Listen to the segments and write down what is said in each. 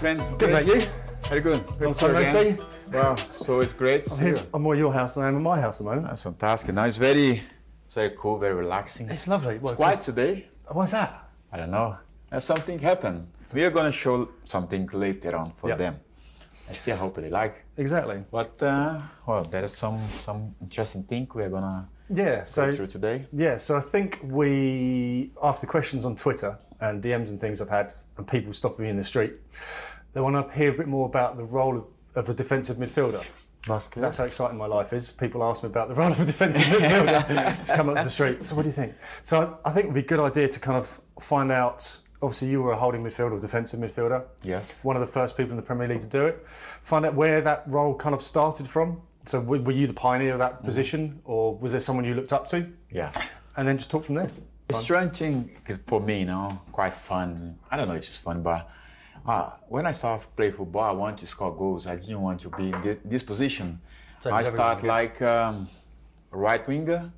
How are you, my friend? Good, mate. You? Very good. Long time no see. Wow, so it's great. I'm here. I'm more at your house than I am at my house at the moment. That's fantastic. Now it's very, very cool, very relaxing. It's lovely. Well, Quiet 'cause- today. What's that? I don't know. Something happened. We are gonna show something later on for Yeah. them. I see. I hope they like. Exactly. But uh, well, there is some some interesting thing we are gonna Yeah. go So through today. yeah. So I think we after the questions on Twitter and DMs and things I've had and people stopping me in the street, they want to hear a bit more about the role of, of a defensive midfielder. That's That's how exciting my life is. People ask me about the role of a defensive midfielder. Just come up to the street. So what do you think? So I, I think it would be a good idea to kind of find out. Obviously, you were a holding midfielder, or defensive midfielder. Yes. One of the first people in the Premier League to do it. Find out where that role kind of started from. So were were you the pioneer of that mm. position, or was there someone you looked up to? Yeah. And then just talk from there. The strange thing is for me, you know, quite fun. I don't know it's just fun, but uh, when I started to play football, I want to score goals. I didn't want to be in thi- this position. Same I started like um, right winger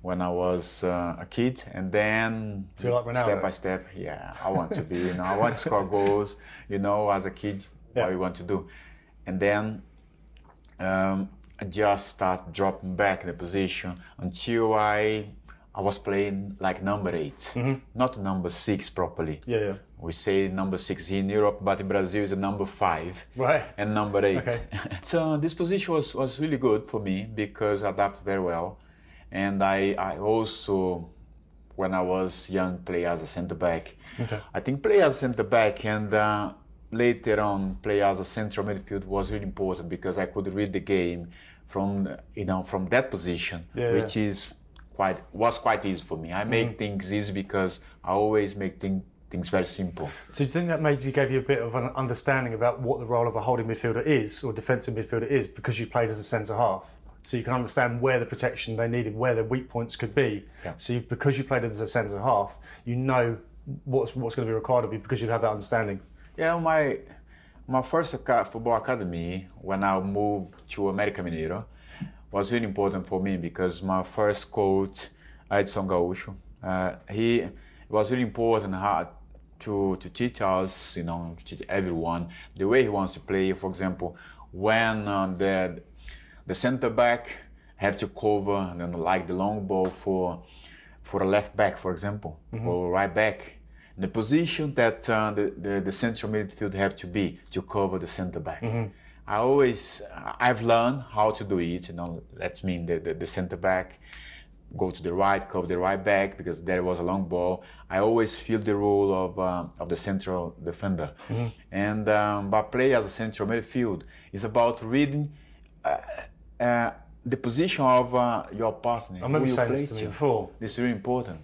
when I was uh, a kid, and then So like step by step, yeah, I want to be. You know, I want to score goals. You know, as a kid, Yeah. what you want to do, and then um, I just start dropping back in the position until I I was playing like number 8 not number six properly. Yeah, yeah. We say number six in Europe, but in Brazil is a number five Right. and number eight. Okay. so this position was, was really good for me because I adapted very well, and I I also when I was young play as a center back. Okay. I think play as a center back and uh, later on play as a central midfield was really important because I could read the game from you know from that position, Yeah, which is quite was quite easy for me. I make Mm-hmm. things easy because I always make thing, things very simple. So do you think that maybe gave you a bit of an understanding about what the role of a holding midfielder is or defensive midfielder is because you played as a centre half? So you can understand where the protection they needed, where the weak points could be. Yeah. So you, because you played as a centre half, you know what's what's going to be required of you because you have that understanding. Yeah, my my first football academy when I moved to América Mineiro was really important for me because my first coach Edson Gaúcho, uh, he it was really important how to to teach us, you know, to teach everyone the way he wants to play. For example, when uh, the the center back have to cover and then like the long ball for for a left back, for example, or right back. The position that uh, the, the the central midfield have to be to cover the center back. I always I've learned how to do it. You know, that mean the, the the center back go to the right, cover the right back because there was a long ball. I always feel the role of uh, of the central defender, and um, but play as a central midfield is about reading uh, uh, the position of uh, your partner. I remember who you you saying this to me before. This is really important.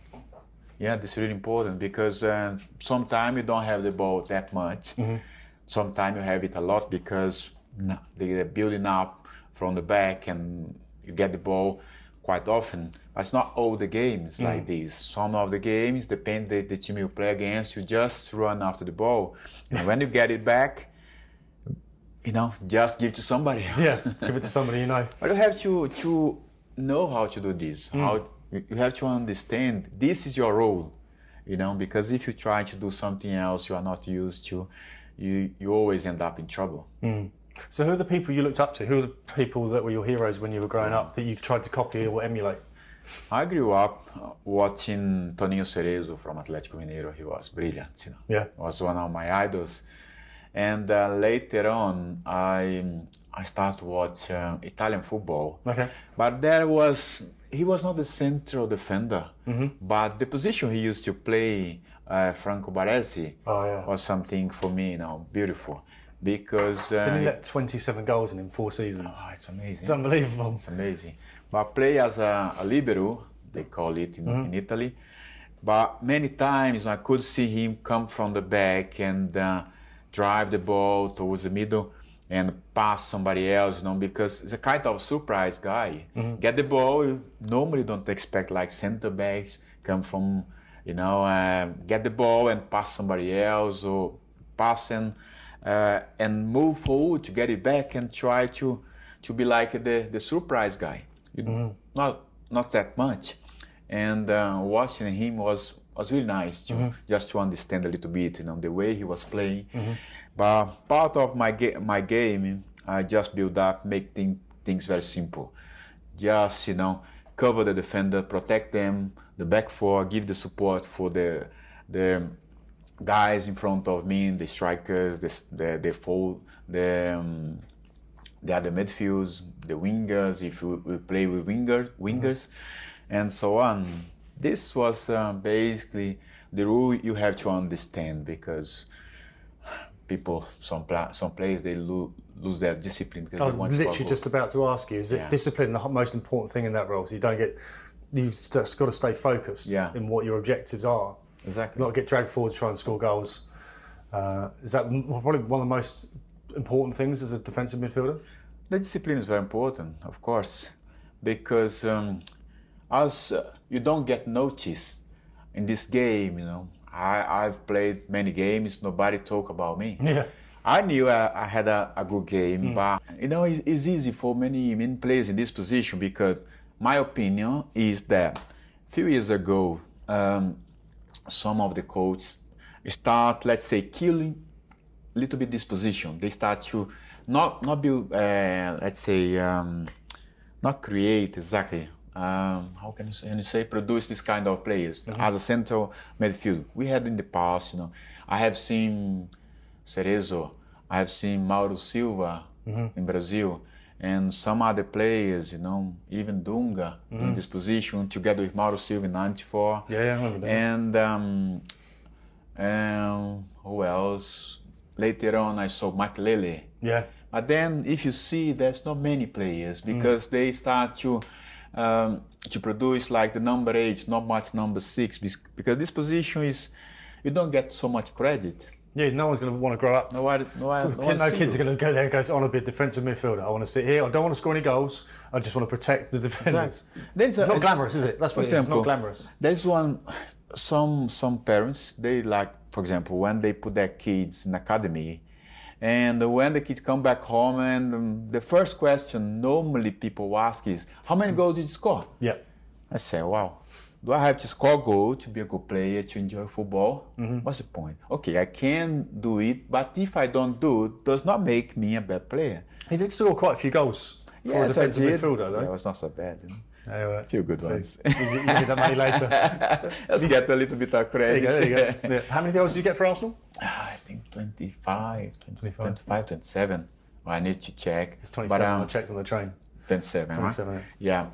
Yeah, this is really important because uh, sometimes you don't have the ball that much. Sometimes you have it a lot because they're building up from the back and you get the ball quite often. But it's not all the games mm. like this. Some of the games depend the, the team you play against. You just run after the ball, and when you get it back, you know, just give it to somebody else. Yeah, give it to somebody you know. But you have to to know how to do this. Mm. How you you have to understand this is your role, you know. Because if you try to do something else you are not used to, you you always end up in trouble. Mm. So who are the people you looked up to? Who are the people that were your heroes when you were growing up that you tried to copy or emulate? I grew up watching Toninho Cerezo from Atlético Mineiro. He was brilliant, you know. Yeah. was one of my idols. And uh, later on, I I started to watch uh, Italian football. Okay. But there was he was not the central defender, but the position he used to play, uh, Franco Baresi, Oh, yeah. was something for me, you know, beautiful, because uh, Didn't he let 27 goals in in four seasons? oh, it's amazing. It's unbelievable. It's amazing. But play as a, a libero, they call it in, in Italy. But many times I could see him come from the back and uh, drive the ball towards the middle and pass somebody else, you know, because it's a kind of surprise guy. Get the ball, you normally don't expect like center backs come from, you know, uh, get the ball and pass somebody else or pass and uh, and move forward to get it back and try to to be like the the surprise guy. You- Not not that much, and uh, watching him was was really nice to just to understand a little bit, you know, the way he was playing. But part of my ga- my game, I just build up, make thing, things very simple. Just you know, cover the defender, protect them, the back four, give the support for the the guys in front of me, the strikers, the the the full, the um, the other midfields, the wingers, if we, we play with winger, wingers, and so on. This was uh, basically the rule you have to understand because people, some pla- some players, they lo- lose their discipline because I they want to score literally just about to ask you: Is it Yeah. discipline the most important thing in that role? So you don't get you've just got to stay focused Yeah. in what your objectives are, exactly. not get dragged forward to try and score goals. Uh, is that probably one of the most important things as a defensive midfielder? The discipline is very important, of course, because um, as uh, you don't get noticed in this game, you know. I, I've played many games, nobody talk about me. Yeah. I knew I, I had a, a good game, but you know, it's, it's easy for many many players in this position because my opinion is that a few years ago, um, some of the coaches start, let's say, killing a little bit this position. They start to not not build, uh, let's say, um, not create exactly. Um, how can you say, can you say produce this kind of players as a central midfield? We had in the past, you know, I have seen Cerezo, I have seen Mauro Silva in Brazil, and some other players, you know, even Dunga in this position together with Mauro Silva in '94. Yeah, yeah, I remember that. And um, um, who else? Later on, I saw Makelele. Yeah. But then, if you see, there's not many players because they start to um, to produce like the number eight, not much number six, because this position is you don't get so much credit. Yeah, no one's going to want to grow up. No, one- no, one- no, no, kids are going to go there and go, I want to be a defensive midfielder. I want to sit here. I don't want to score any goals. I just want to protect the defenders. A- It's not glamorous, is it? That's what For it is. It's not glamorous. There's one, some some parents they like, for example, when they put their kids in academy, and when the kids come back home, and um, the first question normally people ask is, "How many goals did you score?" Yeah. I say, "Wow, do I have to score goal to be a good player to enjoy football? What's the point? Okay, I can do it, but if I don't do it, does not make me a bad player." He did score quite a few goals for a Yes, I defensive midfielder, Yeah, it was not so bad. You know? Anyway, few good so ones. you, you give me money later. Let's get a little bit of There credit. you go. There you go. Yeah. How many goals did you get for Arsenal? I think 25, 20, 25. 25, 27. Well, I need to check. It's 27. But, I um, checked on the train. 27. huh? 27. Yeah.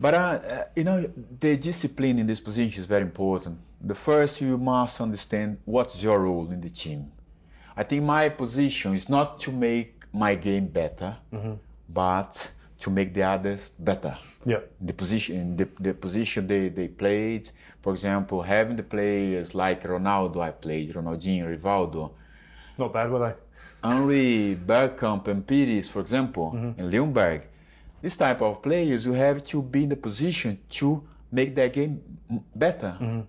But, uh, uh, you know, the discipline in this position is very important. The first, you must understand what's your role in the team. I think my position is not to make my game better, but to make the others better Yeah. the position the, the position they, they played for example having the players like ronaldo i played ronaldinho rivaldo Not bad, were they? henry bergkamp and pires for example and Ljungberg this type of players you have to be in the position to make their game better mm-hmm.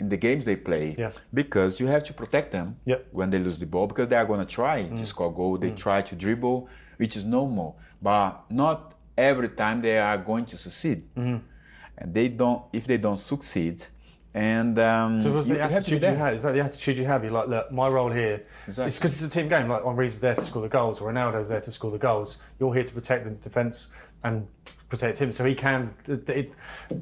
in the games they play. Yeah. because you have to protect them Yeah. when they lose the ball because they are going to try to mm. score goal. They mm. try to dribble which is normal but not every time they are going to succeed. Mm-hmm. And they don't if they don't succeed and um, So was the you have to be attitude you had? Is that the attitude you have? You're like, look, my role here. Exactly. It's because it's a team game. Like Henry's there to score the goals, or Ronaldo's there to score the goals. You're here to protect the defence and protect him, so he can. The, the,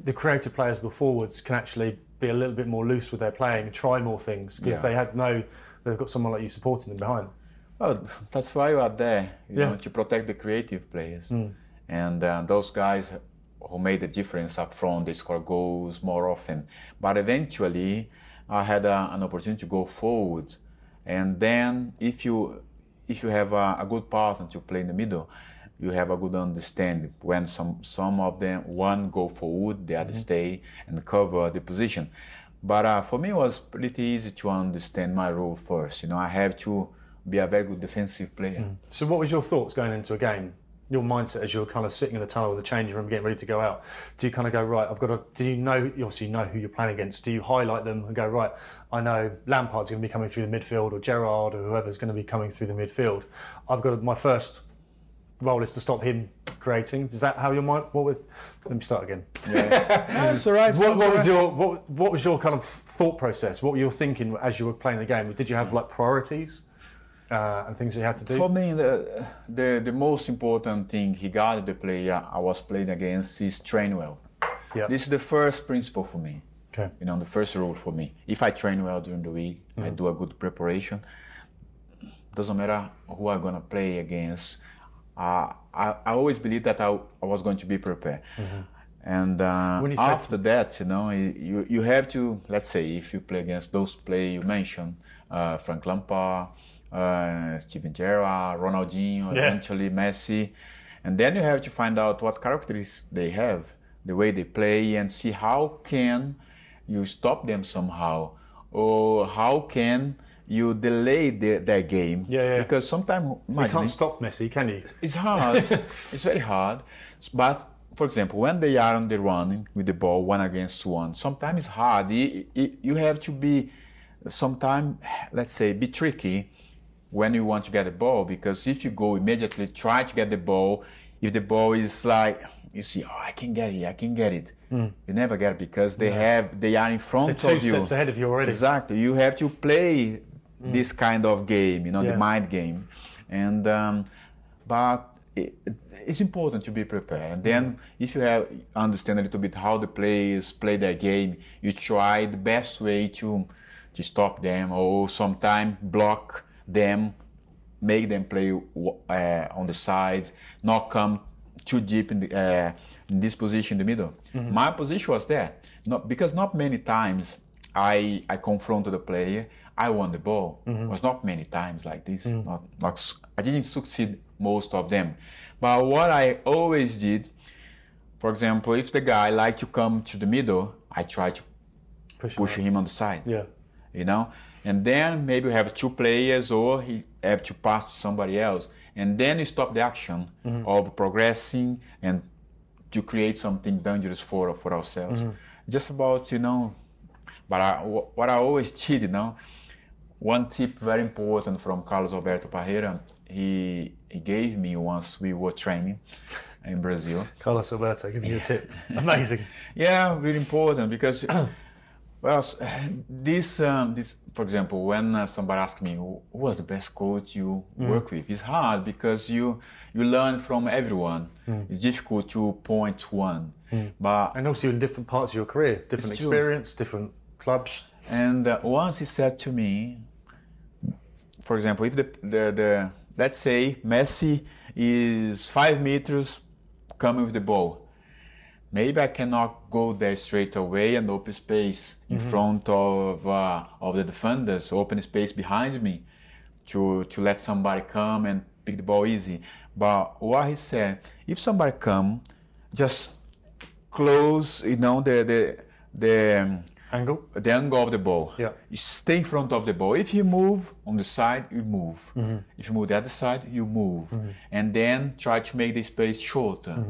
the creative players, the forwards, can actually be a little bit more loose with their playing and try more things because Yeah. they had no. They've got someone like you supporting them behind. Well, that's why you are there, you Yeah. know, to protect the creative players. And uh, those guys who made the difference up front, they score goals more often. But eventually, I had uh, an opportunity to go forward. And then, if you if you have a, a good partner to play in the middle, you have a good understanding when some some of them one go forward, the other stay and cover the position. But uh, for me, it was pretty easy to understand my role first. You know, I have to be a very good defensive player. So, what was your thoughts going into a game? Your mindset as you're kind of sitting in the tunnel with the changing room, getting ready to go out. Do you kind of go right? I've got to. Do you know? You obviously know who you're playing against. Do you highlight them and go right? I know Lampard's going to be coming through the midfield, or Gerrard, or whoever's going to be coming through the midfield. I've got to, my first role is to stop him creating. Is that how your mind? What was? Let me start again. Yeah. That's all right. What, what was your what, what was your kind of thought process? What were you thinking as you were playing the game? Did you have like priorities uh, and things you had to do? For me, the, the the most important thing he got the player I was playing against is train well. yeah. This is the first principle for me. okay. You know, the first rule for me. If I train well during the week, I do a good preparation. Doesn't matter who I'm gonna play against. Uh, I I always believe that I, I was going to be prepared. And uh, When you said- after that, you know, you you have to let's say if you play against those players you mentioned, uh, Frank Lampard, uh, Steven Gerrard, Ronaldinho, Yeah. eventually Messi, and then you have to find out what characteristics they have, the way they play, and see how can you stop them somehow, or how can you delay the, their game? Yeah, yeah. Because sometimes You can't stop Messi, can you? it's hard. it's very hard. But for example, when they are on the run with the ball one against one, sometimes it's hard. You, you you have to be, sometimes let's say, be tricky when you want to get the ball because if you go immediately try to get the ball, if the ball is like you see, oh, I can get it, I can get it. Hmm. You never get it because they have they are in front They're two of you. steps ahead of you already. Exactly. You have to play hmm. this kind of game, you know, Yeah. the mind game. And um, but it, it's important to be prepared. And then hmm. if you have understand a little bit how the players play their game, you try the best way to to stop them or sometimes block them, make them play uh, on the side, not come too deep in, the, uh, in this position in the middle. My position was there, not because not many times I I confronted the player. I won the ball. It was not many times like this. Not, not s- I didn't succeed most of them. But what I always did, for example, if the guy like to come to the middle, I try to Push, push him. him on the side Yeah. you know and then maybe you have two players or he have to pass to somebody else. And then you stop the action mm-hmm. of progressing and to create something dangerous for for ourselves. Mm-hmm. Just about you know but I, what i always did you know. One tip very important from carlos alberto parreira he he gave me once we were training in brazil. Carlos Alberto give you a tip. Amazing. yeah, really important because, well, this, um, this, for example, when uh, somebody asks me who was the best coach you work with, it's hard because you you learn from everyone. It's difficult to point one, but And also in different parts of your career, different It's true. experience, different clubs. And uh, once he said to me, for example, if the, the, the let's say Messi is five meters coming with the ball, maybe I cannot go there straight away and open space in front of uh, of the defenders, open space behind me to to let somebody come and pick the ball easy. But what he said, if somebody come, just close, you know, the the the um, Angle. the angle of the ball. Yeah. You stay in front of the ball. If you move on the side, you move. Mm-hmm. If you move the other side, you move. And then try to make the space shorter.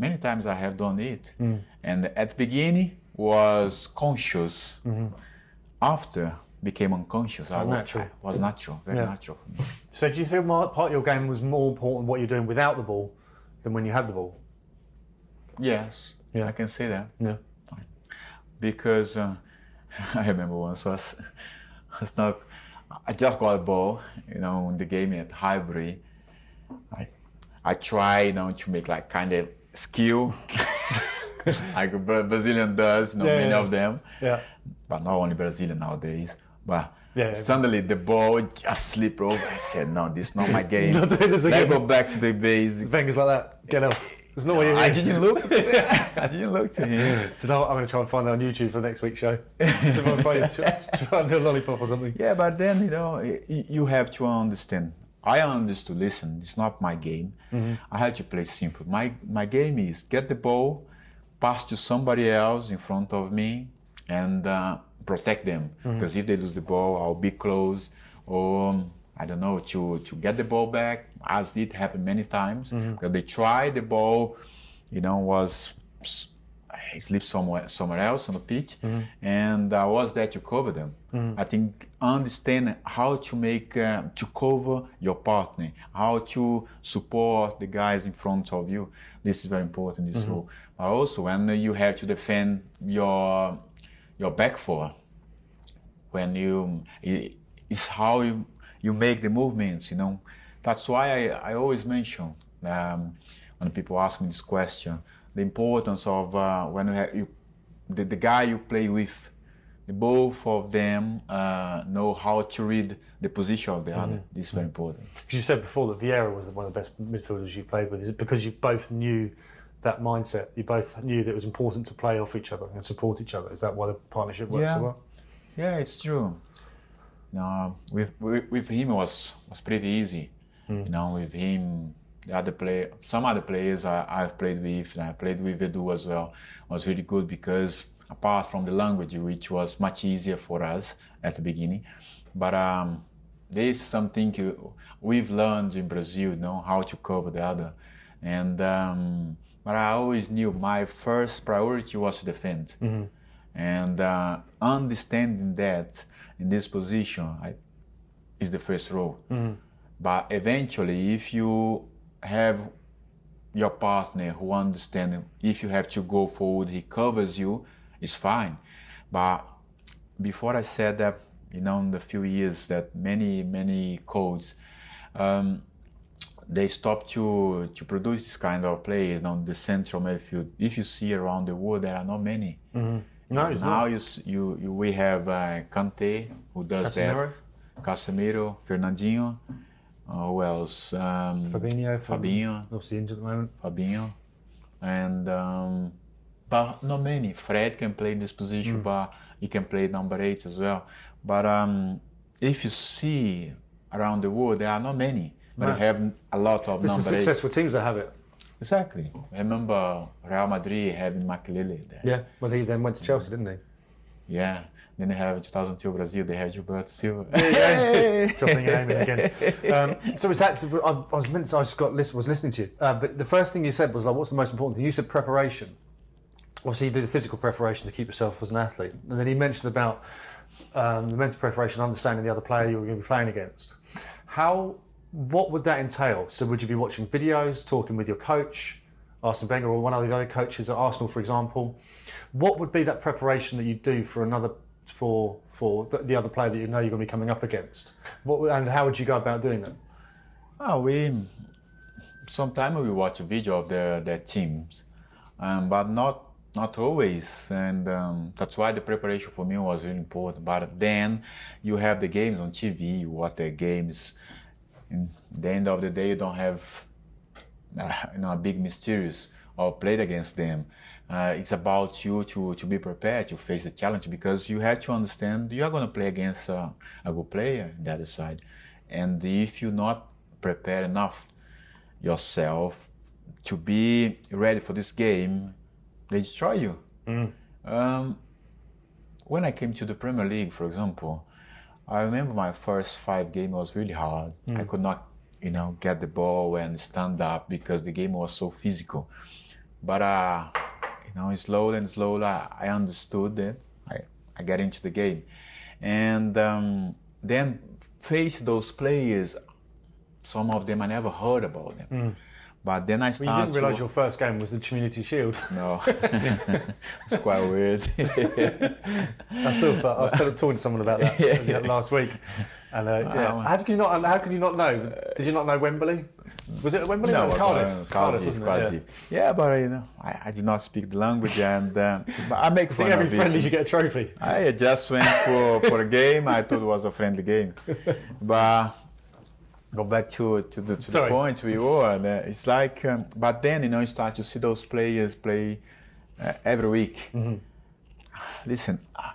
Mm-hmm. Many times I have done it. Mm. And at the beginning was conscious. After became unconscious. I was, Mm-hmm. natural. I was natural, very Yeah. natural. So do you think part of your game was more important what you're doing without the ball than when you had the ball? Yes, Yeah. I can say that. Yeah. because uh, I remember once was was not I just got a ball, you know, in the game at Highbury. I I try, you know, to make like kind of skill, like Brazilian does, you know, Yeah, many yeah. of them, Yeah. but not only Brazilian nowadays. But Yeah, suddenly the ball just slipped over. I said, no, this is not my game. This Let's go back to the basics. Things like that. Get off. It's not what you're I didn't look. I didn't look to him. Do you know what? I'm going to try and find that on YouTube for next week's show. See if I can find. Try and do a lollipop or something. Yeah, but then you know you have to understand. I understood. Listen, it's not my game. I had to play simple. My my game is get the ball, pass to somebody else in front of me, and uh, protect them. Because if they lose the ball, I'll be close. Or um, I don't know to to get the ball back, as it happened many times. Because they tried the ball, you know, was sleep somewhere somewhere else on the pitch, and I was there to cover them. I think understand how to make uh, to cover your partner, how to support the guys in front of you. This is very important. This role, but also when you have to defend your your back four, when you it, it's how you you make the movements. You know, that's why I, I always mention um, when people ask me this question the importance of uh, when you, have, you the, the guy you play with, the both of them uh, know how to read the position of the other. This is very important. Because you said before that Vieira was one of the best midfielders you played with. Is it because you both knew that mindset? You both knew that it was important to play off each other and support each other. Is that why the partnership works Yeah. so well? Yeah, it's true. No, with, with with him it was was pretty easy. You know, with him, the other play, some other players I, I've played with, and I played with Edu as well, was really good because apart from the language, which was much easier for us at the beginning, but um, there is something you, we've learned in Brazil, you know, how to cover the other, and um, but I always knew my first priority was to defend. And uh, understanding that in this position I, is the first role. But eventually, if you have your partner who understands, if you have to go forward, he covers you, it's fine. But before I said that, you know, in the few years that many many codes. Um, they stopped to to produce this kind of players on the central midfield. If you see around the world, there are not many. No, it's Now not. you, you, you we have uh, Kante who does Casemiro? that. Casemiro, Fernandinho, who else? Um, Fabinho, Fabinho, obviously injured at the moment. Fabinho, and um, but not many. Fred can play this position, but he can play number eight as well. But um, if you see around the world, there are not many. But No. you have a lot of It's the number eight. successful teams that have it. Exactly. Remember Real Madrid having Makelele there. Yeah. Well, he then went to Chelsea, didn't he? Yeah. Then they have in 2002 Brazil. They have Gilberto Silva. dropping your name in again. Um, so it's actually, I, I was meant to, I just got listen, was listening to you, uh, but the first thing you said was like, what's the most important thing? You said preparation. Obviously, you do the physical preparation to keep yourself as an athlete, and then he mentioned about um, the mental preparation, understanding the other player you were going to be playing against. How, what would that entail? So, would you be watching videos, talking with your coach, Arsene Wenger, or one of the other coaches at Arsenal, for example? What would be that preparation that you do for another? For for the, the other player that you know you're going to be coming up against, what and how would you go about doing that? Oh, we sometimes we watch a video of their their teams, um, but not not always, and um, that's why the preparation for me was really important. But then you have the games on TV, you watch the games. In the end of the day, you don't have uh, you know a big mysterious or played against them. Uh, it's about you to, to be prepared to face the challenge because you have to understand you are going to play against uh, a good player on the other side, and if you're not prepared enough yourself to be ready for this game, they destroy you. Um, when I came to the Premier League, for example, I remember my first five game was really hard. I could not, you know, get the ball and stand up because the game was so physical. But uh, you know, slowly and slowly, I I understood it. I I get into the game, and um, then face those players. Some of them I never heard about them. But then I Well, started. you didn't realise your first game was the Community Shield. no, it's quite weird. I still felt, I was telling- talking to someone about that yeah, last week, and uh, yeah. How could you not? How could you not know? Did you not know Wembley? Was it Wembley? No, it was but, Cardiff. uh, Cardiff, Cardiff? Cardiff. Yeah. but you know, I, I did not speak the language, and but I make I fun every of friendly it. should get a trophy. I just went for, for a game. I thought it was a friendly game, but go back to to the, to the point we were. It's like, um, but then you know, you start to see those players play uh, every week. Mm-hmm. Listen, I,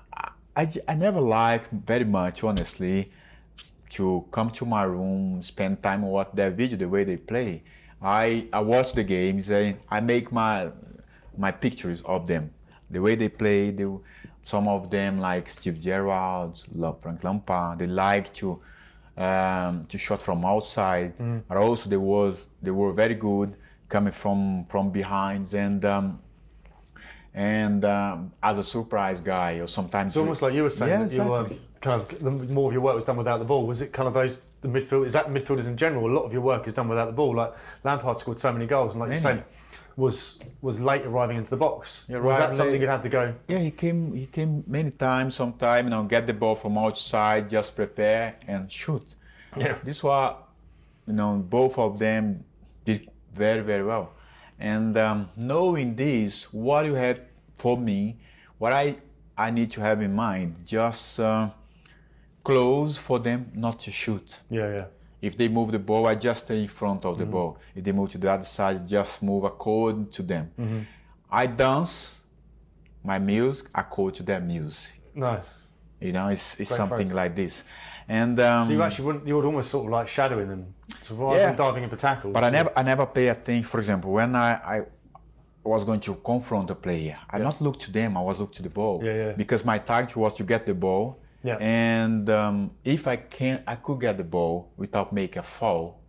I- I never liked very much, honestly, to come to my room, spend time watch their video, the way they play. I I watch the games and I make my my pictures of them, the way they play. They, some of them like Steve Gerrard, La- Frank Lampard, they like to um, to shot from outside, but also they was they were very good coming from from behind and. Um, and um, as a surprise guy, or sometimes It's almost like you were saying Yeah, that you were exactly. kind of the more of your work was done without the ball. Was it kind of those the midfield? Is that midfielders in general? A lot of your work is done without the ball. Like Lampard scored so many goals, and like you Many. said, was was late arriving into the box. Yeah, was right, that something you'd have to go? Yeah, he came. He came many times. Sometime, you know, get the ball from outside, just prepare and shoot. Yeah. This was, you know, both of them did very, very well. And um, knowing this, what you have for me, what I I need to have in mind, just uh, close for them not to shoot. Yeah, yeah. If they move the ball, I just stay in front of the ball. If they move to the other side, just move according to them. I dance my music according to their music. Nice. You know, it's, it's Great something like this. And um, So you actually wouldn't, you would almost sort of like shadowing them, so rather Yeah. than diving into tackles. But I never, I never pay attention. For example, when I, I was going to confront a player, I not look to them. I was look to the ball. Yeah, yeah. Because my target was to get the ball. Yeah. And um, if I can, I could get the ball without make a foul.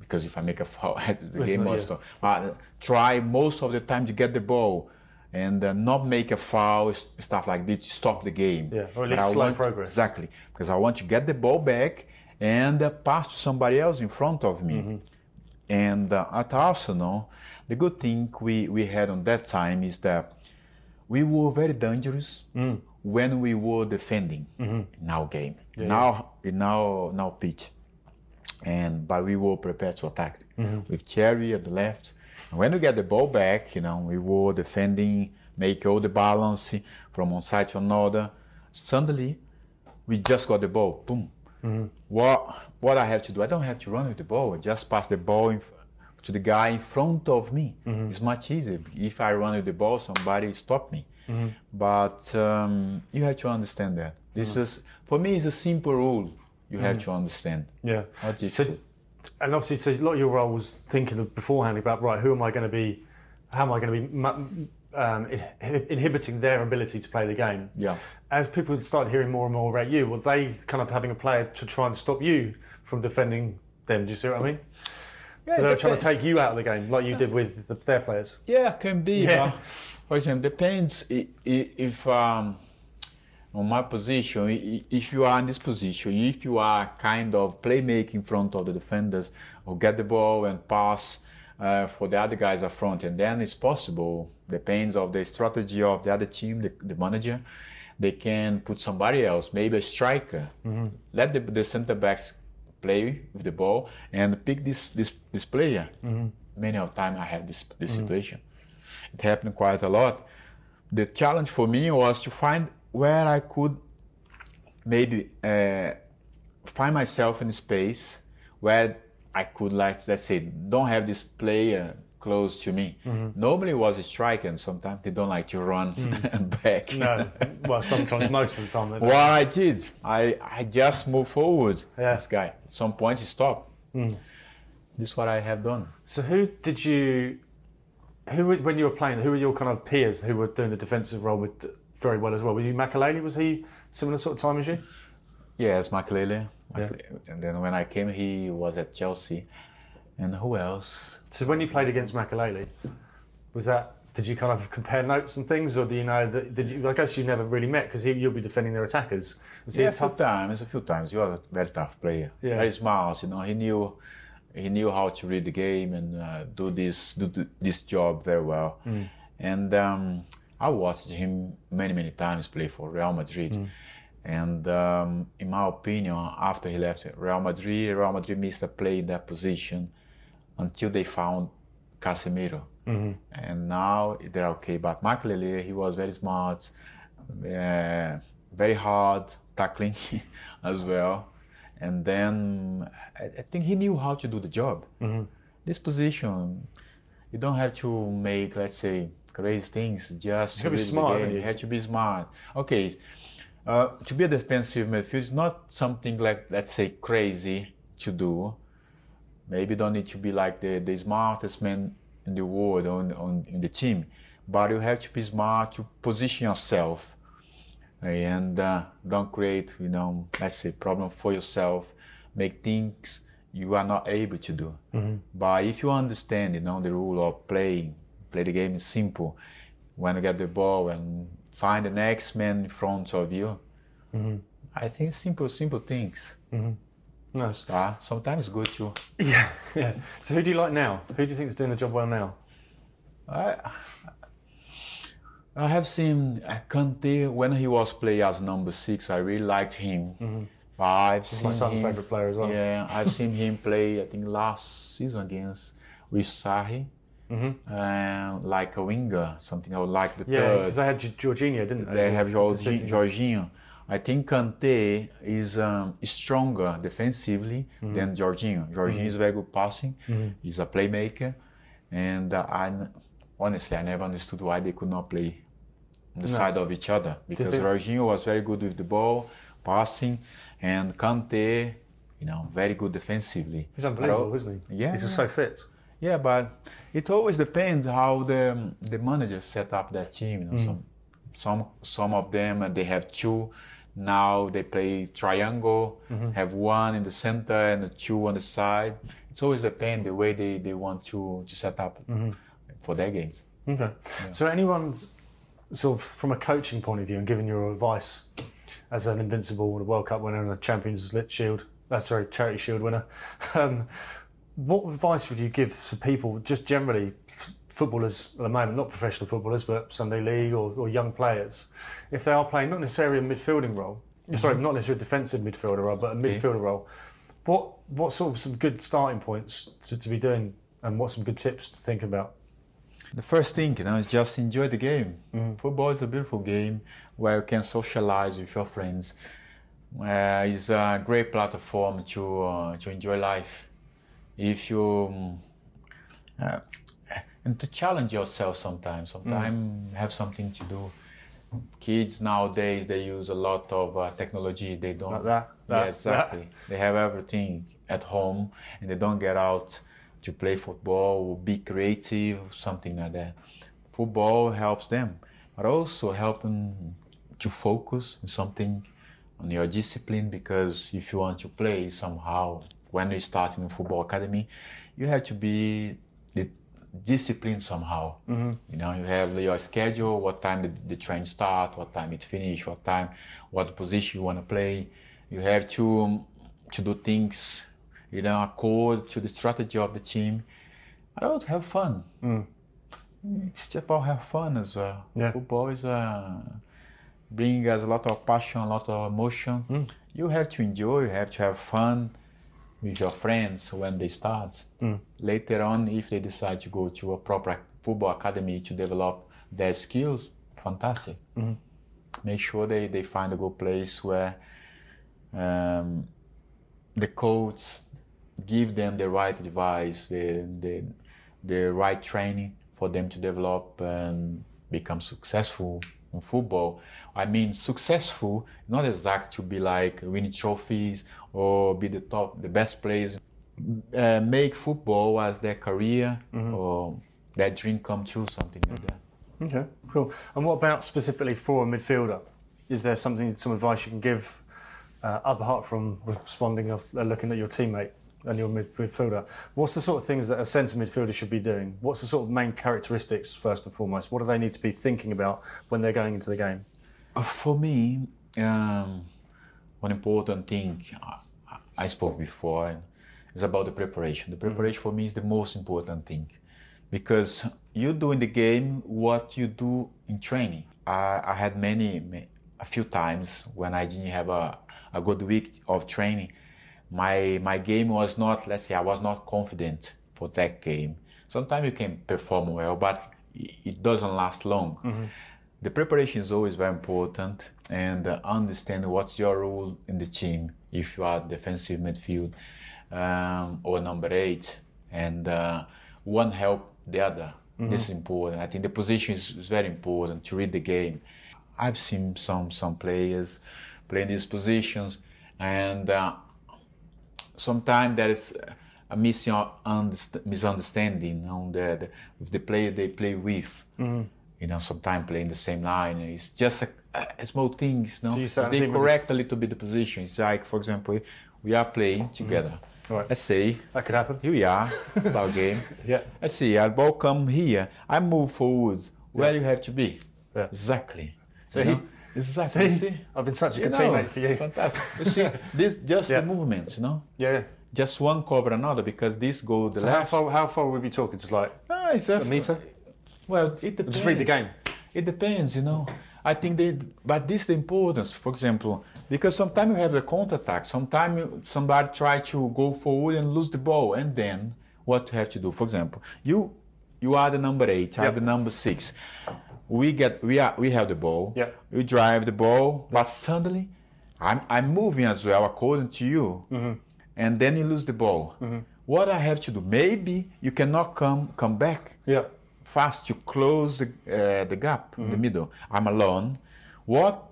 Because if I make a foul, the Mm-hmm. Game must yeah. stop. But try most of the time to get the ball. And uh, not make a foul, stuff like this, to stop the game. Yeah, or at least slow progress. Exactly, because I want to get the ball back and uh, pass to somebody else in front of me. Mm-hmm. And uh, at Arsenal, the good thing we, we had on that time is that we were very dangerous Mm. when we were defending Mm-hmm. in our game, now our, in, our, our pitch. And but we were prepared to attack Mm-hmm. with Thierry at the left. When we get the ball back, you know, we were defending, make all the balance from one side to another. Suddenly, we just got the ball. Boom. Mm-hmm. What what I have to do? I don't have to run with the ball. I just pass the ball in, to the guy in front of me. Mm-hmm. It's much easier. If I run with the ball, somebody stop me. Mm-hmm. But um, you have to understand that. This is for me. It's a simple rule. You have to understand. Yeah. So, and obviously, so a lot of your role was thinking of beforehand about right, who am I going to be? How am I going to be mu- um, in- inhibiting their ability to play the game? Yeah. As people started hearing more and more about you, were they kind of having a player to try and stop you from defending them? Do you see what I mean? Yeah, so they were trying to take you out of the game, like you did with the, their players. Yeah, can be. Yeah. but, for example, depends i- i- if um, on my position, if you are in this position, if you are kind of playmaking in front of the defenders or get the ball and pass uh, for the other guys up front, and then it's possible. Depends of the strategy of the other team, the, the manager. They can put somebody else, maybe a striker. Mm-hmm. Let the, the center backs play with the ball and pick this this this player. Mm-hmm. Many of time I had this this mm-hmm. situation. It happened quite a lot. The challenge for me was to find where I could maybe uh, find myself in a space where I could like let's say don't have this player close to me. Mm-hmm. Normally it was a striker and sometimes they don't like to run mm. back. No, well, sometimes most of the time. What I did, I, I just moved forward. Yeah. This guy. At some point, he stopped. Mm. This is what I have done. So who did you? Who when you were playing? Who were your kind of peers who were doing the defensive role with very well as well? Was you Makelele? Was he similar sort of time as you? Yes, Makelele. Yeah. And then when I came, he was at Chelsea. And who else? So when you played against Makelele, was that? Did you kind of compare notes and things, or do you know that? Did you? I guess you never really met because you'll be defending their attackers. Was he Yeah, a tough? times. A few times. He was a very tough player. Yeah. Very smart. You know, he knew he knew how to read the game and uh, do this do this job very well. Mm. And um, I watched him many many times play for Real Madrid. Mm. And um, in my opinion, after he left Real Madrid, Real Madrid missed a play in that position until they found Casemiro. Mm-hmm. And now they're okay. But Michael Makelele, he was very smart, uh, very hard tackling as well. And then I, I think he knew how to do the job. Mm-hmm. This position, you don't have to make, let's say, crazy things just to be smart, you? Have to be smart. Okay, uh, to be a defensive midfield is not something like, let's say, crazy to do. Maybe don't need to be like the, the smartest man in the world on, on in the team, but you have to be smart to position yourself and uh, don't create, you know, let's say, problem for yourself. Make things you are not able to do. But if you understand, you know, the rule of playing, play the game is simple. when you get the ball and find the next man in front of you. Mm-hmm. I think simple, simple things. Mm-hmm. Nice. Ah, sometimes good too. Yeah, yeah. So who do you like now? Who do you think is doing the job well now? I I have seen Kante when he was playing as number six. I really liked him. Mm-hmm. I've seen My son's him, favourite player as well. Yeah, I've seen him play. I think last season against with Sarri, uh, like a winger, something. I would like the Mm-hmm. Yeah, because they had Gi- Jorginho, didn't they? They have Jorginho. I think Kante is um, stronger defensively Mm-hmm. than Jorginho. Jorginho is very good passing. He's a playmaker, and uh, I honestly I never understood why they could not play on the side of each other because they- Jorginho was very good with the ball, passing, and Kante, you know, very good defensively. He's unbelievable, isn't he? Yeah, He's just so fit. Yeah, but it always depends how the the manager set up that team. You know, some some some of them uh, they have two. Now they play triangle, have one in the center and the two on the side. It's always depend the way they, they want to, to set up for their games. Okay. So anyone's sort of from a coaching point of view and giving your advice as an invincible World Cup winner and a Champions League Shield, that's sorry, Charity Shield winner. Um, what advice would you give to people, just generally f- footballers at the moment, not professional footballers, but Sunday League or, or young players, if they are playing not necessarily a midfielding role, sorry, not necessarily a defensive midfielder role, but a midfielder role, what what sort of some good starting points to, to be doing, and what some good tips to think about? The first thing, you know, is just enjoy the game. Mm-hmm. Football is a beautiful game where you can socialize with your friends. Uh, it's a great platform to uh, to enjoy life. If you um, uh, and to challenge yourself sometimes. Sometimes have something to do. Kids nowadays they use a lot of uh, technology. They don't. Like that, yeah, that, exactly. They have everything at home, and they don't get out to play football or be creative, something like that. Football helps them, but also help them to focus on something on your discipline because if you want to play somehow when you start in a football academy, you have to be disciplined somehow. You know, you have your schedule, what time the, the train start, what time it finish, what time, what position you want to play. You have to um, to do things, you know, according to the strategy of the team. I don't have fun. It's just about have fun as well. Yeah. Football is uh, bring us a lot of passion, a lot of emotion. You have to enjoy. You have to have fun with your friends when they start. Later on, if they decide to go to a proper football academy to develop their skills, fantastic. Make sure they, they find a good place where um, the coach give them the right advice, the, the, the right training for them to develop and become successful in football. I mean, successful, not exact to be like winning trophies or be the top, the best players. Uh, make football as their career or their dream come true, something like that. Okay, cool. And what about specifically for a midfielder? Is there something, some advice you can give, uh, apart from responding of uh, looking at your teammate and your midfielder? What's the sort of things that a centre midfielder should be doing? What's the sort of main characteristics first and foremost? What do they need to be thinking about when they're going into the game? Uh, For me, um, one important thing I, I spoke before is about the preparation. The preparation for me is the most important thing because you do in the game what you do in training. I, I had many, a few times when I didn't have a, a good week of training. My my game was not, let's say, I was not confident for that game. Sometimes you can perform well, but it doesn't last long. The preparation is always very important and uh, understand what's your role in the team. If you are defensive midfield um, or number eight, and uh, one help the other. This is important. I think the position is, is very important to read the game. I've seen some some players playing these positions, and uh, sometimes there is a misunderstanding on the, the with the player they play with. You know, sometimes playing the same line. It's just a, a small things. No, So they correct a little bit the position. It's like, for example, we are playing together. Right. Let's say That could happen. here we are, it's our game. Yeah. Let's see, our ball come here. I move forward where you have to be. Yeah. Exactly. See? You know? Exactly. See, See? I've been such a You good know, teammate for you. Fantastic. You see, this just Yeah. the movements, you know, Yeah. just one cover another because this go the So how far, how far would we be talking? Just like Ah, it's a, a meter? Well, it depends. Just read the game. It depends, you know. I think they, but this is the importance. For example, because sometimes you have the counter attack. Sometimes somebody try to go forward and lose the ball, and then what you have to do? For example, you you are the number eight. I Yep. have the number six. We get we are we have the ball. Yeah. We drive the ball, but suddenly, I'm I'm moving as well according to you, Mm-hmm. and then you lose the ball. What I have to do? Maybe you cannot come come back Yeah. fast to close the, uh, the gap in the middle. I'm alone. What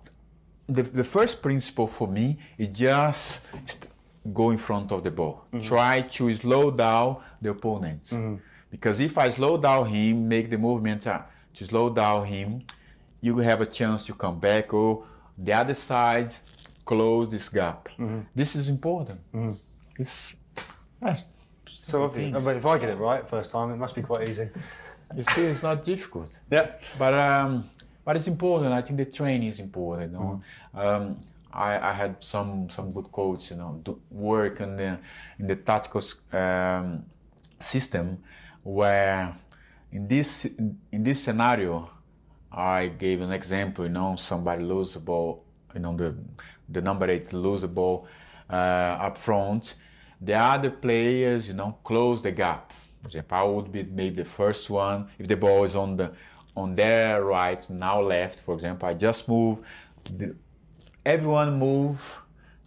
the, the first principle for me is just st- go in front of the ball. Try to slow down the opponent. Because if I slow down him, make the movement uh, to slow down him, you have a chance to come back or the other side close this gap. This is important. It's, ah, So if, things. but if I get it right first time, it must be quite easy. you see, it's not difficult. Yeah. But um, but it's important. I think the training is important. You know? um, I, I had some some good coaches, you know, do work in the in the tactical um, system where in this in this scenario, I gave an example. You know, somebody lose the ball. You know, the the number eight lose the ball uh, up front. The other players, you know, close the gap. For example, I would be maybe the first one if the ball is on the on their right, now left. For example, I just move. The, everyone move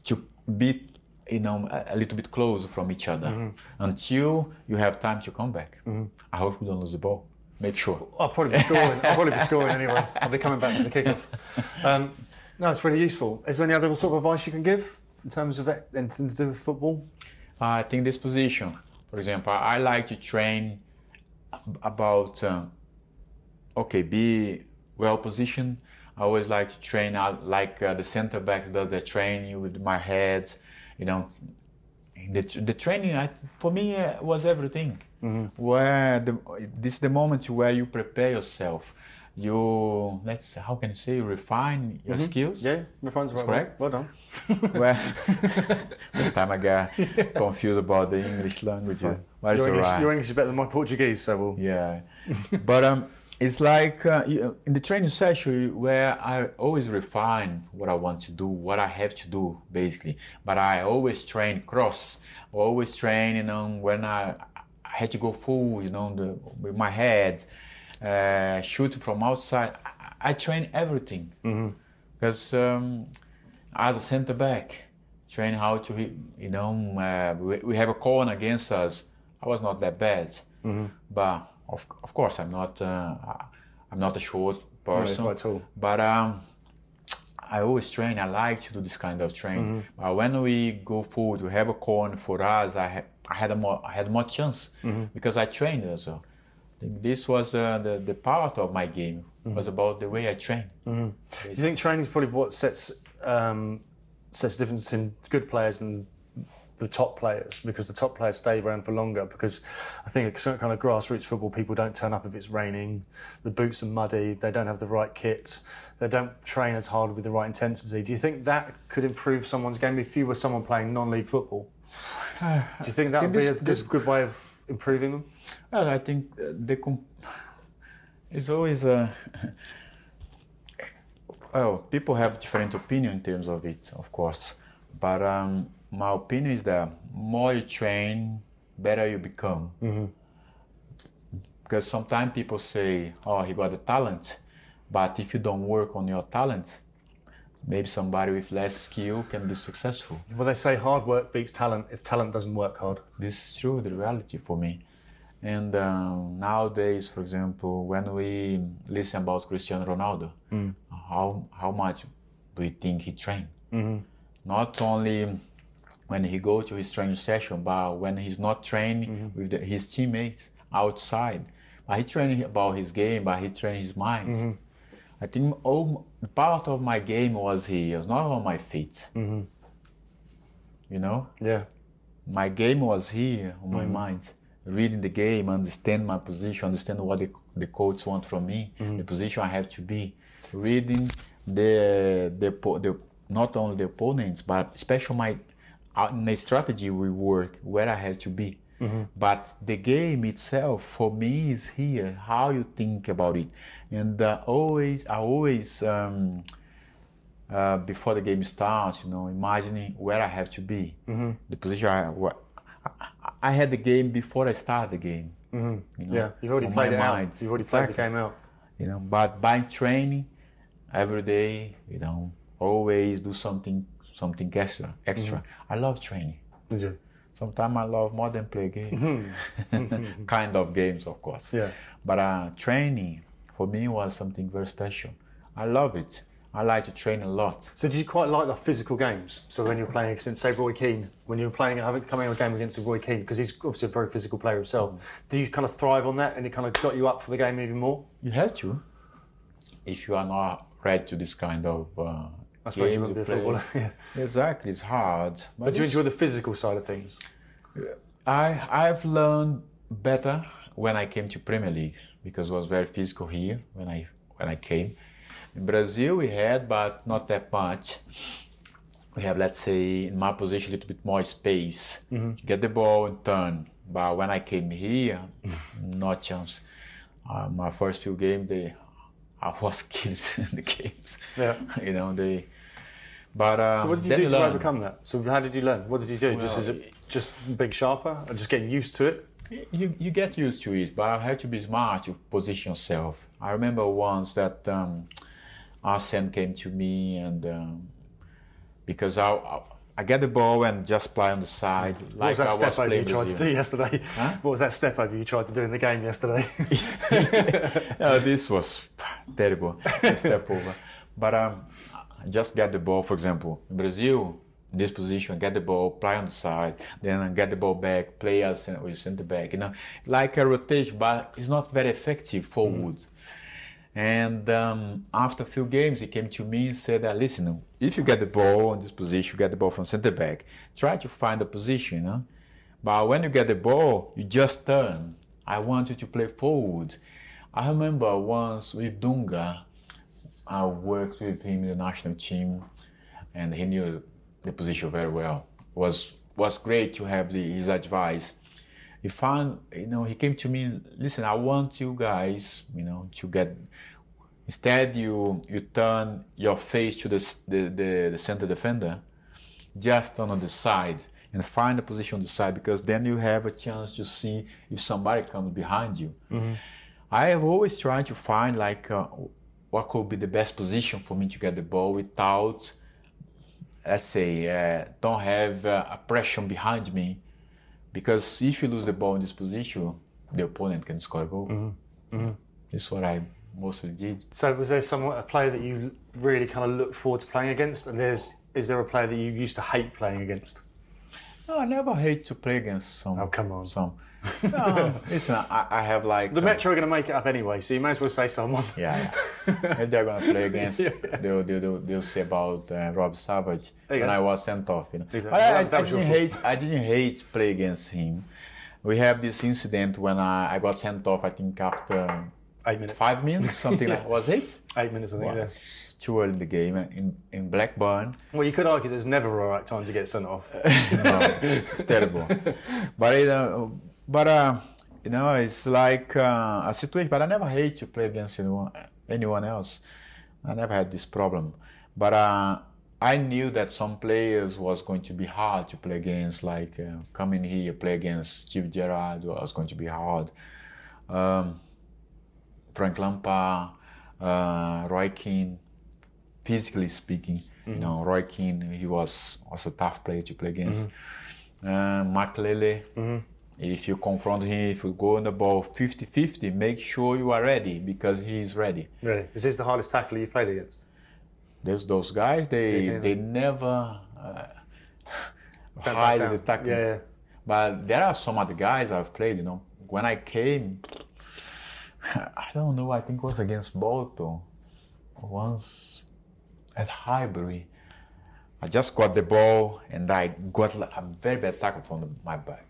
to be you know a, a little bit closer from each other until you have time to come back. I hope we don't lose the ball. Make sure. I'll probably be scoring. I'll probably be scoring anyway. I'll be coming back to the kickoff. Um, no, it's really useful. Is there any other sort of advice you can give in terms of anything to do with football? I think this position, for example, I like to train about uh, okay, be well positioned. I always like to train out like uh, the center back does the training with my head, you know. The, the training I, for me uh, was everything. Where the, this is the moment where you prepare yourself. You let's how can you say you refine your skills. Yeah, refine's right. correct. Well done. Well, the time I got confused about the English language, but Your English, your English is better than my Portuguese, so we'll. Yeah, but um, it's like uh, in the training session where I always refine what I want to do, what I have to do, basically. But I always train cross, always train, you know, when I, I had to go full, you know, the, with my head, uh, shoot from outside. I, I train everything because um, as a center back, train how to hit. You know, uh, we, we have a corner against us. I was not that bad, but of, of course I'm not. Uh, I'm not a short person, quite tall. but um, I always train. I like to do this kind of training. But when we go forward, we have a corner for us. I had I had a more I had more chance because I trained as well. This was uh, the the part of my game was about the way I train. Do you think training is probably what sets um, sets the difference between good players and the top players? Because the top players stay around for longer. Because I think a certain kind of grassroots football, people don't turn up if it's raining, the boots are muddy, they don't have the right kit, they don't train as hard with the right intensity. Do you think that could improve someone's game if you were someone playing non-league football? Do you think that would be a good, good way of improving them? Well, I think uh, the com- it's always uh, well, people have different opinion in terms of it, of course. But um, my opinion is that more you train, better you become. Mm-hmm. Because sometimes people say, "Oh, he got the talent," but if you don't work on your talent, maybe somebody with less skill can be successful. Well, they say hard work beats talent if talent doesn't work hard. this is true the reality for me and um, nowadays for example when we listen about cristiano ronaldo mm. how how much do you think he trained mm-hmm. not only when he go to his training session but when he's not training mm-hmm. with the, his teammates outside but he training about his game but he trained his mind. Mm-hmm. I think all part of my game was here not on my feet. Mm-hmm. You know? Yeah. my game was here on my mind reading the game, understand my position, understand what the, the coach want from me, the position I have to be, reading the the, the not only the opponents but especially my in the strategy we work where I have to be. But the game itself for me is here. How you think about it, and uh, always I always. Um, uh, before the game starts, you know, imagining where I have to be, Mm-hmm. the position I, I, I had the game before I started the game. You know, Mm-hmm. Yeah, you've already played my it out. You've already played the game out. You know, but by training every day, you know, always do something, something extra. Extra. Mm-hmm. I love training. You? Sometimes I love more than play games. kind of games, of course. Yeah. But uh, training for me was something very special. I love it. I like to train a lot. So did you quite like the physical games? So when you're playing against, say, Roy Keane, when you were playing, having coming on a game against Roy Keane, because he's obviously a very physical player himself. Mm. Do you kind of thrive on that, and it kind of got you up for the game even more? You have to. If you are not ready to this kind of uh, I suppose you wouldn't be a footballer. yeah. Exactly, it's hard. But, But do you enjoy the physical side of things? I I've learned better when I came to Premier League because it was very physical here when I when I came. In Brazil we had, but not that much. We have, let's say, in my position, a little bit more space to get the ball and turn. But when I came here, no chance. Uh, my first few games, they I was kids in the games. Yeah. you know they. But uh, So what did you do to learn. overcome that? So how did you learn? What did you do? just Well, is it just being sharper, or just getting used to it? you, you get used to it, but you have to be smart to position yourself. I remember once that um, Arsene came to me and um, because I, I I get the ball and just play on the side What like was that I step was over you tried to do yesterday? What was that step over you tried to do in the game yesterday? Oh, this was terrible step over. But um, just get the ball. For example, in Brazil, in this position, get the ball, play on the side, then get the ball back, play as cen- with center back. You know, like a rotation, but it's not very effective for forward. And um, after a few games, he came to me and said, uh, "Listen, if you get the ball in this position, you get the ball from center back. Try to find a position, know. But when you get the ball, you just turn. I want you to play forward. I remember once with Dunga, I worked with him in the national team, and he knew the position very well. was was great to have the, his advice. He found, you know, he came to me. Listen, I want you guys, you know, to get. Instead, you you turn your face to the the, the, the center defender, just turn on the side and find a position on the side because then you have a chance to see if somebody comes behind you. I have always tried to find like uh, what could be the best position for me to get the ball without, let's say, uh, don't have uh, a pressure behind me, because if you lose the ball in this position, the opponent can score a goal. Mm-hmm. Mm-hmm. This is what I mostly did. so was there someone a player that you really kind of look forward to playing against, and there's is there a player that you used to hate playing against? No, I never hate to play against some. Oh, come on. Some. No, listen, I, I have like The uh, Metro are going to make it up anyway, so you may as well say someone. Yeah, yeah. they're gonna play against, they'll, they'll, they'll, they'll say about uh, Rob Savage when go. I was sent off. You know, Exactly. I, I, I didn't hate. I didn't hate play against him. We have this incident when I, I got sent off. I think after Eight minutes. five minutes, something like was it? Eight minutes, I think. Well, Yeah. too early in the game uh, in in Blackburn. Well, you could argue there's never a right time to get sent off. no, it's terrible. But it, uh, but uh, you know, it's like uh, a situation. But I never hate to play against anyone, anyone else. I never had this problem. But uh, I knew that some players was going to be hard to play against. Like uh, coming here, play against Steve Gerrard was going to be hard. Um, Frank Lampard, uh, Roy Keane, physically speaking, you know, Roy Keane, he was was a tough player to play against. Uh, Makelele, if you confront him, if you go on the ball 50-50, make sure you are ready because he is ready. Really? Is this the hardest tackle you've played against? There's those guys, they Yeah, they never uh, hide the tackle. Yeah, yeah. But there are some other guys I've played, you know. When I came, I don't know, I think it was against Bolton. Once at Highbury, I just got the ball and I got a very bad tackle from the, my back.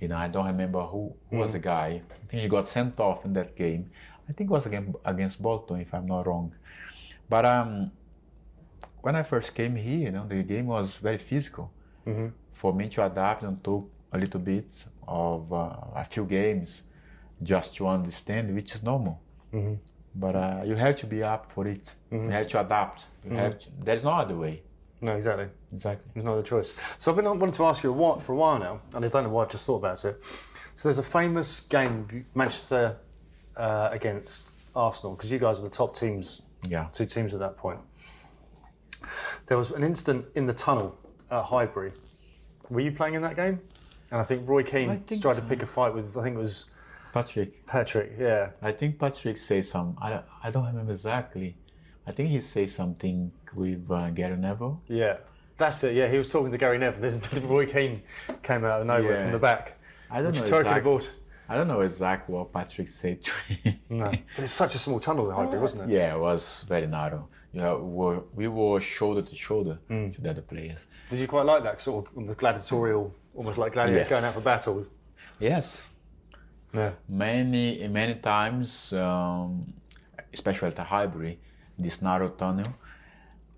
You know, I don't remember who, who was the guy. I think he got sent off in that game. I think it was against, against Bolton, if I'm not wrong. But um, when I first came here, you know, the game was very physical. For me to adapt and took a little bit of uh, a few games just to understand, which is normal. But uh, you have to be up for it. You have to adapt. You have to, there's no other way. No, exactly. Exactly. There's no other choice. So I've been wanting to ask you a while, for a while now, and I don't know why I've just thought about it. So there's a famous game, Manchester uh, against Arsenal, because you guys were the top teams, Yeah. two teams at that point. There was an incident in the tunnel at Highbury. Were you playing in that game? And I think Roy Keane think tried to pick a fight with, I think it was Patrick. Patrick. Yeah. I think Patrick says some. I don't, I don't remember exactly. I think he says something with uh, Gary Neville. Yeah. That's it. Yeah, he was talking to Gary Neville. This- Roy Keane came out of nowhere Yeah. from the back. I don't know exactly. I don't know exactly what Patrick said to him. No. But it's such a small tunnel at Highbury, wasn't it? yeah, it was very narrow. Yeah, we were, we were shoulder to shoulder to the other players. Did you quite like that sort of the gladiatorial, almost like gladiators Yes. going out for battle? Yes, Yeah. many many times, um, especially at the Highbury, this narrow tunnel.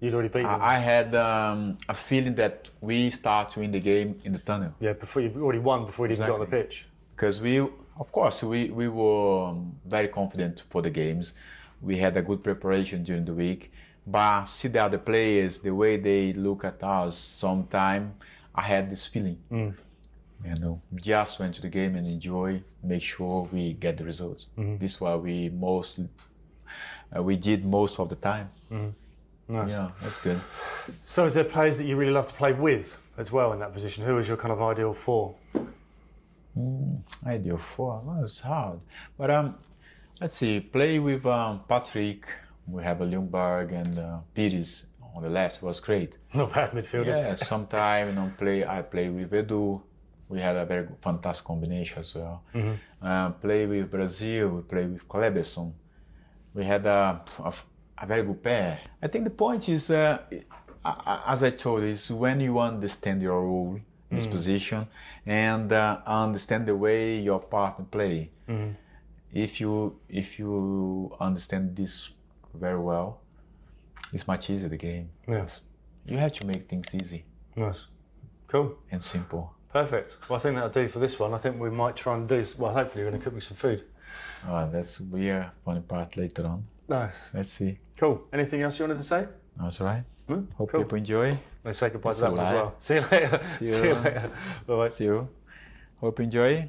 You'd already beaten them. I, I had um, a feeling that we start to win the game in the tunnel. yeah, before you've already won before you'd even got on the pitch. because we of course we, we were um, very confident for the games we had a good preparation during the week but see the other players the way they look at us sometime i had this feeling you know just went to the game and enjoy make sure we get the result this is what we most uh, we did most of the time Nice. yeah that's good So, is there players that you really love to play with as well in that position? Who is your kind of ideal four? Ideal four. Well, it's hard. But um, let's see. Play with um, Patrick. We have a Ljungberg and uh, Pires on the left was great. Not bad midfielders. Yeah, sometimes you know, play. I play with Edu. We had a very fantastic combination as well. Uh, play with Brazil. We play with Kleberson. We had a, a, a very good pair. I think the point is, uh, as I told you, is when you understand your role this position and uh, understand the way your partner play. If you if you understand this very well, it's much easier the game. Yes. You have to make things easy Nice. Cool. and simple. Perfect. Well, I think that'll do for this one. I think we might try and do. Well, hopefully, you're going to cook me some food. Uh, that's we are funny part later on. Nice. Let's see. Cool. Anything else you wanted to say? That's all right. Hmm? Hope Cool. people enjoy. Let's say goodbye It's to that one as well. See you later. See See you you. later. Bye bye. See you. Hope you enjoy.